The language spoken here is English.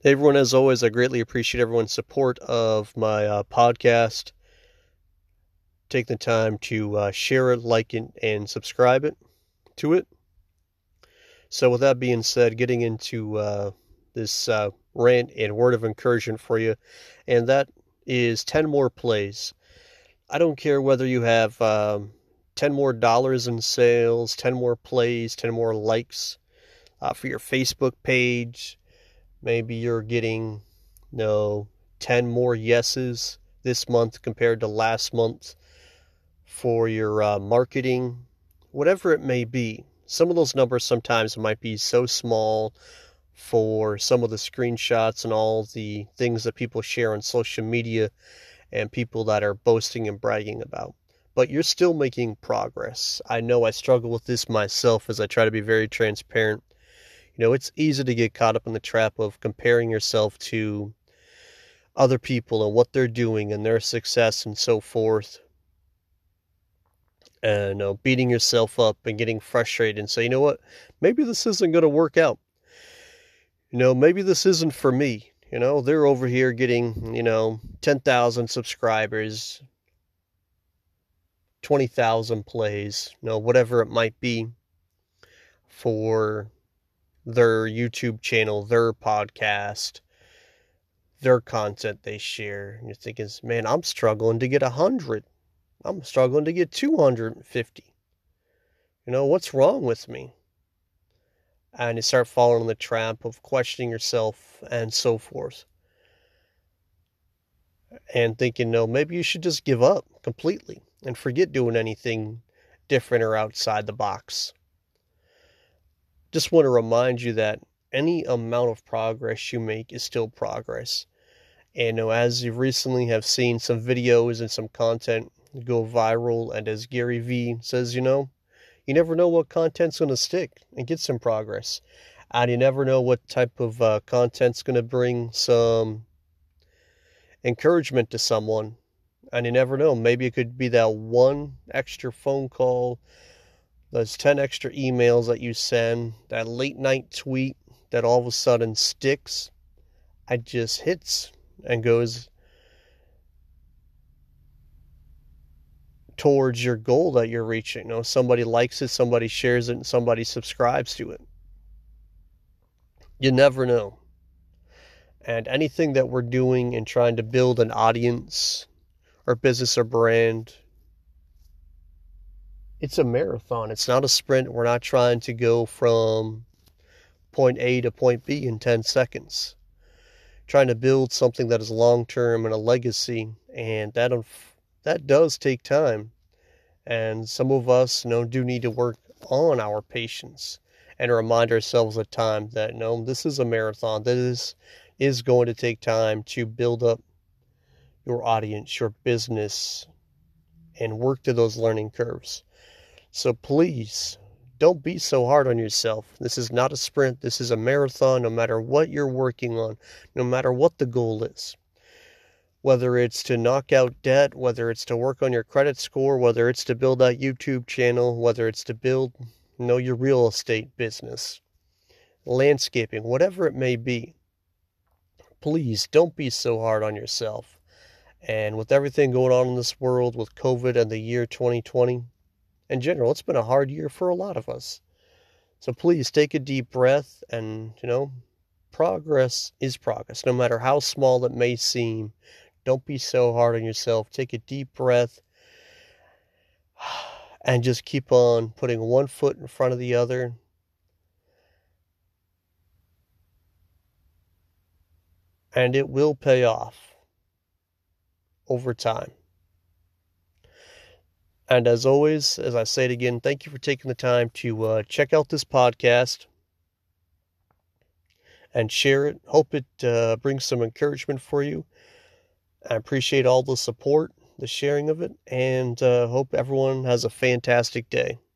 Hey everyone, as always, I greatly appreciate everyone's support of my uh, podcast. Take the time to uh, share it, like it, and subscribe it to it. So, with that being said, getting into uh, this uh, rant and word of encouragement for you, and that is 10 more plays. I don't care whether you have um, 10 more dollars in sales, 10 more plays, 10 more likes uh, for your Facebook page Maybe you're getting, you know, 10 more yeses this month compared to last month for your uh, marketing, whatever it may be. Some of those numbers sometimes might be so small for some of the screenshots and all the things that people share on social media and people that are boasting and bragging about. But you're still making progress. I know I struggle with this myself as I try to be very transparent you know, it's easy to get caught up in the trap of comparing yourself to other people and what they're doing and their success and so forth. And beating yourself up and getting frustrated and say, you know what, maybe this isn't going to work out. You know, maybe this isn't for me. You know, they're over here getting, you know, 10,000 subscribers, 20,000 plays, you know, whatever it might be for their YouTube channel, their podcast, their content they share. And you're thinking, man, I'm struggling to get a hundred. I'm struggling to get 250. You know, what's wrong with me? And you start falling in the trap of questioning yourself and so forth. And thinking, no, maybe you should just give up completely and forget doing anything different or outside the box just want to remind you that any amount of progress you make is still progress. And you know, as you recently have seen some videos and some content go viral, and as Gary Vee says, you know, you never know what content's going to stick and get some progress. And you never know what type of uh, content's going to bring some encouragement to someone. And you never know, maybe it could be that one extra phone call those 10 extra emails that you send, that late night tweet that all of a sudden sticks, it just hits and goes towards your goal that you're reaching. You know, somebody likes it, somebody shares it, and somebody subscribes to it. You never know. And anything that we're doing and trying to build an audience or business or brand it's a marathon. It's not a sprint. We're not trying to go from point A to point B in 10 seconds. Trying to build something that is long term and a legacy, and that that does take time. And some of us, you know, do need to work on our patience and remind ourselves at times that no, this is a marathon. This is going to take time to build up your audience, your business, and work to those learning curves. So please don't be so hard on yourself. This is not a sprint, this is a marathon, no matter what you're working on, no matter what the goal is. Whether it's to knock out debt, whether it's to work on your credit score, whether it's to build that YouTube channel, whether it's to build you know your real estate business, landscaping, whatever it may be. Please don't be so hard on yourself. And with everything going on in this world with COVID and the year 2020, in general, it's been a hard year for a lot of us. So please take a deep breath and, you know, progress is progress, no matter how small it may seem. Don't be so hard on yourself. Take a deep breath and just keep on putting one foot in front of the other. And it will pay off over time. And as always, as I say it again, thank you for taking the time to uh, check out this podcast and share it. Hope it uh, brings some encouragement for you. I appreciate all the support, the sharing of it, and uh, hope everyone has a fantastic day.